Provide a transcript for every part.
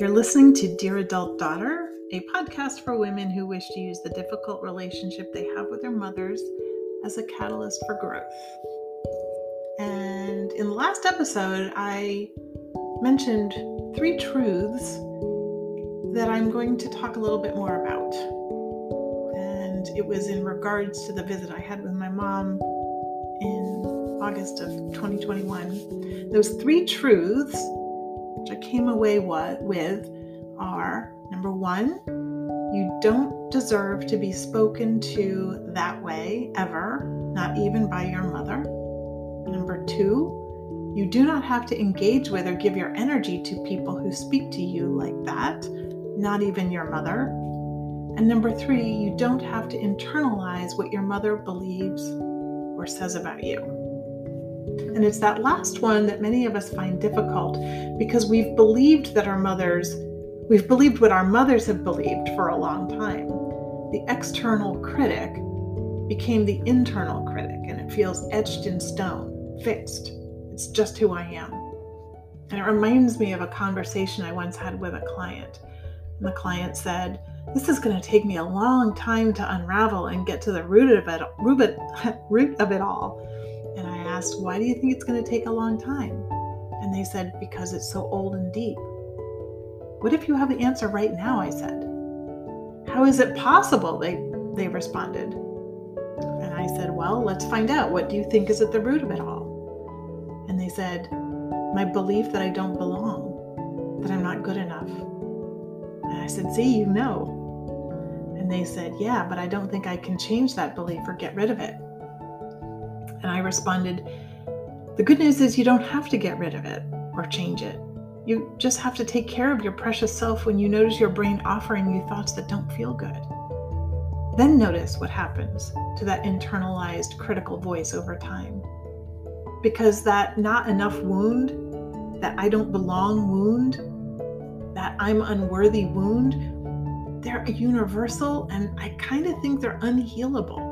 You're listening to Dear Adult Daughter, a podcast for women who wish to use the difficult relationship they have with their mothers as a catalyst for growth. And in the last episode, I mentioned three truths that I'm going to talk a little bit more about. And it was in regards to the visit I had with my mom in August of 2021. Those three truths which I came away with are number one, you don't deserve to be spoken to that way ever, not even by your mother. Number two, you do not have to engage with or give your energy to people who speak to you like that, not even your mother. And number three, you don't have to internalize what your mother believes or says about you. And it's that last one that many of us find difficult because we've believed that our mothers, we've believed what our mothers have believed for a long time. The external critic became the internal critic, and it feels etched in stone, fixed. It's just who I am. And it reminds me of a conversation I once had with a client. And the client said, This is going to take me a long time to unravel and get to the root of it, root of it all asked, Why do you think it's going to take a long time? And they said, Because it's so old and deep. What if you have the answer right now? I said. How is it possible? They, they responded. And I said, Well, let's find out. What do you think is at the root of it all? And they said, My belief that I don't belong, that I'm not good enough. And I said, See, you know. And they said, Yeah, but I don't think I can change that belief or get rid of it. And I responded, The good news is you don't have to get rid of it or change it. You just have to take care of your precious self when you notice your brain offering you thoughts that don't feel good. Then notice what happens to that internalized critical voice over time. Because that not enough wound, that I don't belong wound, that I'm unworthy wound, they're universal and I kind of think they're unhealable.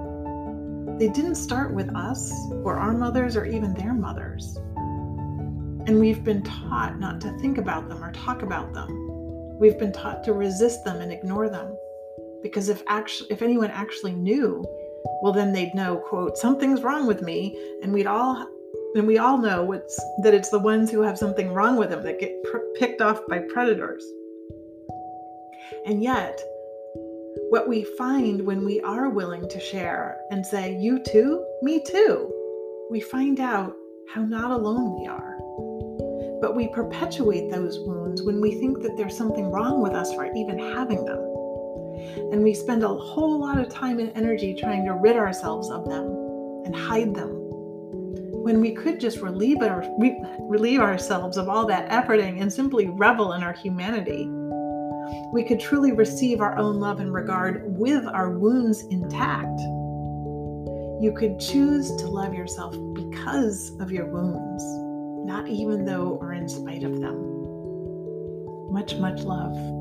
They didn't start with us or our mothers or even their mothers. And we've been taught not to think about them or talk about them. We've been taught to resist them and ignore them. Because if actually if anyone actually knew, well then they'd know, quote, something's wrong with me, and we'd all and we all know what's that it's the ones who have something wrong with them that get pr- picked off by predators. And yet, what we find when we are willing to share and say, You too, me too, we find out how not alone we are. But we perpetuate those wounds when we think that there's something wrong with us for even having them. And we spend a whole lot of time and energy trying to rid ourselves of them and hide them. When we could just relieve, our, relieve ourselves of all that efforting and simply revel in our humanity we could truly receive our own love and regard with our wounds intact. You could choose to love yourself because of your wounds, not even though or in spite of them. Much, much love.